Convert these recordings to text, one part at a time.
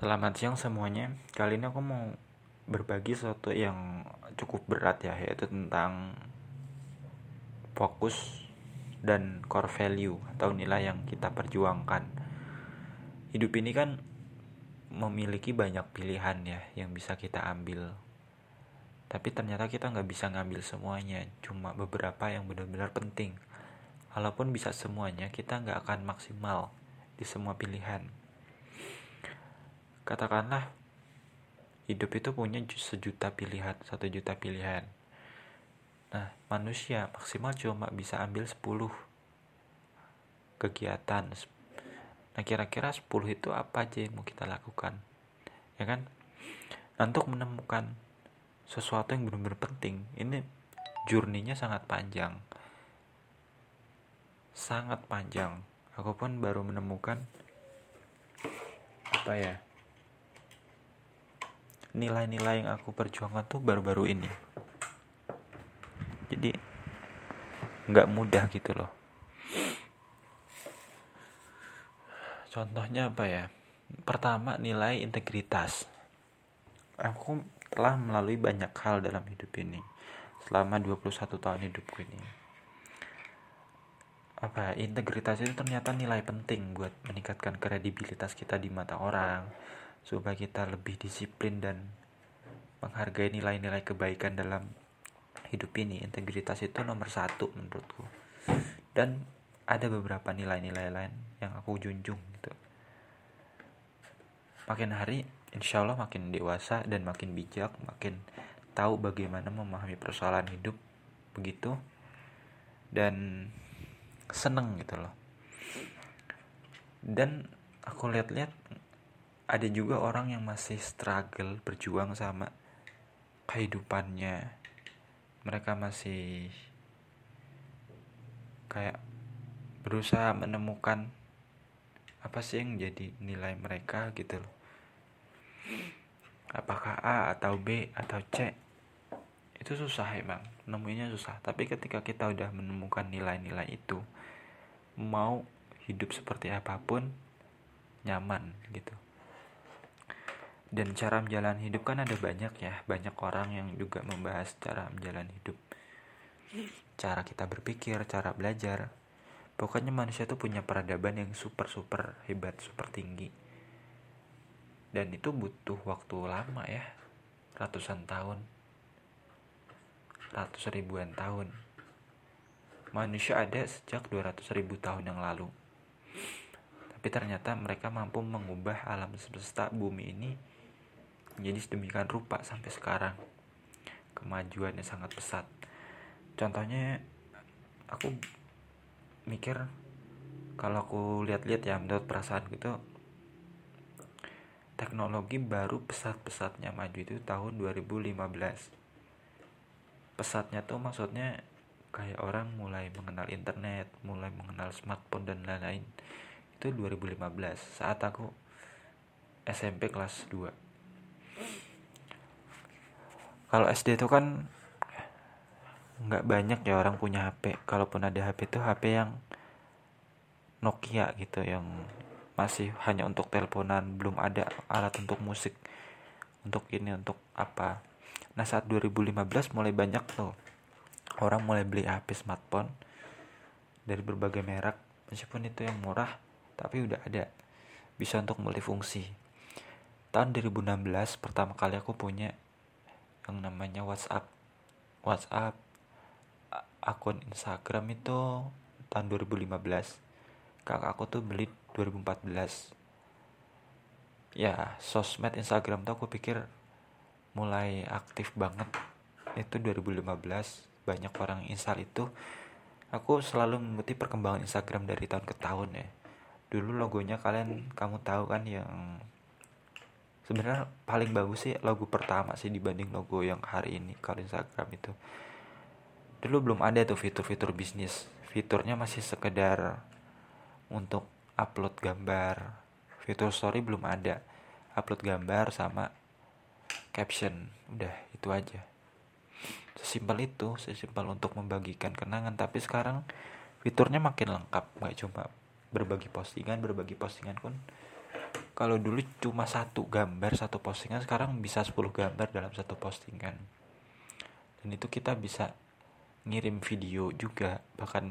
Selamat siang semuanya. Kali ini aku mau berbagi sesuatu yang cukup berat ya, yaitu tentang fokus dan core value atau nilai yang kita perjuangkan. Hidup ini kan memiliki banyak pilihan ya yang bisa kita ambil. Tapi ternyata kita nggak bisa ngambil semuanya, cuma beberapa yang benar-benar penting. Walaupun bisa semuanya, kita nggak akan maksimal di semua pilihan katakanlah hidup itu punya sejuta pilihan satu juta pilihan. Nah manusia maksimal cuma bisa ambil 10 kegiatan. Nah kira-kira 10 itu apa aja yang mau kita lakukan? Ya kan? Nah, untuk menemukan sesuatu yang benar-benar penting ini journey-nya sangat panjang. Sangat panjang. Aku pun baru menemukan apa ya nilai-nilai yang aku perjuangkan tuh baru-baru ini. Jadi nggak mudah gitu loh. Contohnya apa ya? Pertama nilai integritas. Aku telah melalui banyak hal dalam hidup ini selama 21 tahun hidupku ini. Apa integritas itu ternyata nilai penting buat meningkatkan kredibilitas kita di mata orang supaya kita lebih disiplin dan menghargai nilai-nilai kebaikan dalam hidup ini. Integritas itu nomor satu menurutku. Dan ada beberapa nilai-nilai lain yang aku junjung gitu. Makin hari insya Allah makin dewasa dan makin bijak makin tahu bagaimana memahami persoalan hidup begitu. Dan seneng gitu loh. Dan aku lihat-lihat ada juga orang yang masih struggle berjuang sama kehidupannya. Mereka masih kayak berusaha menemukan apa sih yang jadi nilai mereka gitu loh. Apakah A atau B atau C? Itu susah emang nemunya susah. Tapi ketika kita udah menemukan nilai-nilai itu mau hidup seperti apa pun nyaman gitu dan cara menjalani hidup kan ada banyak ya. Banyak orang yang juga membahas cara menjalani hidup. Cara kita berpikir cara belajar. Pokoknya manusia tuh punya peradaban yang super super hebat super tinggi. Dan itu butuh waktu lama ya. Ratusan tahun. Ratus ribuan tahun. Manusia ada sejak 200 ribu tahun yang lalu. Tapi ternyata mereka mampu mengubah alam semesta bumi ini menjadi sedemikian rupa sampai sekarang. Kemajuannya sangat pesat. Contohnya aku mikir kalau aku lihat-lihat ya menurut perasaan gitu teknologi baru pesat-pesatnya maju itu tahun 2015 pesatnya tuh maksudnya kayak orang mulai mengenal internet mulai mengenal smartphone dan lain-lain. Itu 2015 saat aku SMP kelas 2 kalau SD itu kan nggak banyak ya orang punya HP kalaupun ada HP itu HP yang Nokia gitu yang masih hanya untuk teleponan belum ada alat untuk musik untuk ini untuk apa. Nah saat 2015 mulai banyak tuh. Orang mulai beli HP smartphone dari berbagai merek meskipun itu yang murah tapi udah ada bisa untuk multifungsi. Tahun 2016 pertama kali aku punya yang namanya WhatsApp. WhatsApp akun Instagram itu tahun 2015 kakak aku tuh beli 2014 ya sosmed Instagram tuh aku pikir mulai aktif banget. Itu 2015 banyak orang install itu. Aku selalu mengikuti perkembangan Instagram dari tahun ke tahun ya. Dulu logonya kalian kamu tahu kan yang sebenarnya paling bagus sih logo pertama sih dibanding logo yang hari ini kalau Instagram itu. Dulu belum ada tuh fitur-fitur bisnis. Fiturnya masih sekedar untuk upload gambar. Fitur story belum ada. Upload gambar sama caption. Udah itu aja. Sesimpel itu sesimpel untuk membagikan kenangan. Tapi sekarang fiturnya makin lengkap. Nggak cuma berbagi postingan berbagi postingan pun kalau dulu cuma satu gambar satu postingan sekarang bisa 10 gambar dalam satu postingan. Dan itu kita bisa ngirim video juga. Bahkan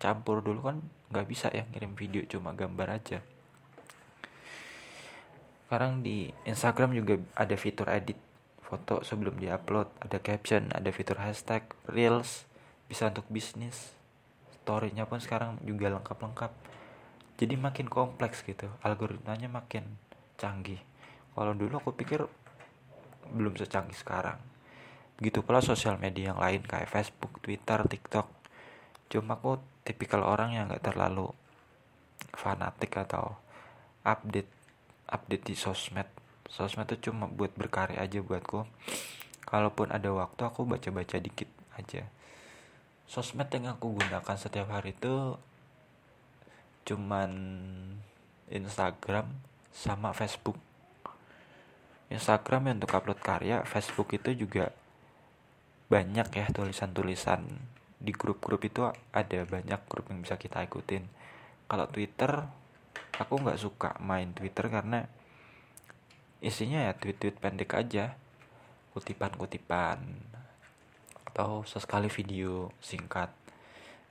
campur dulu kan nggak bisa ya ngirim video cuma gambar aja. Sekarang di Instagram juga ada fitur edit foto sebelum diupload. Ada caption ada fitur hashtag reels bisa untuk bisnis. Storynya pun sekarang juga lengkap-lengkap jadi makin kompleks gitu algoritmanya makin canggih. Kalau dulu aku pikir belum secanggih sekarang. Begitu pula sosial media yang lain kayak Facebook, Twitter, TikTok. Cuma aku tipikal orang yang gak terlalu fanatik atau update update di sosmed. Sosmed itu cuma buat berkarya aja buatku. Kalaupun ada waktu aku baca-baca dikit aja. Sosmed yang aku gunakan setiap hari itu cuman Instagram sama Facebook. Instagram ya untuk upload karya Facebook itu juga banyak ya tulisan-tulisan di grup-grup itu ada banyak grup yang bisa kita ikutin. Kalau Twitter aku nggak suka main Twitter karena isinya ya tweet-tweet pendek aja kutipan-kutipan atau sesekali video singkat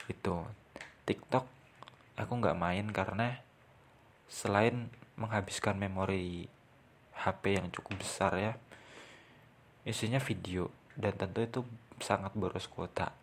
itu. TikTok aku nggak main karena selain menghabiskan memori HP yang cukup besar ya isinya video. Dan tentu itu sangat boros kuota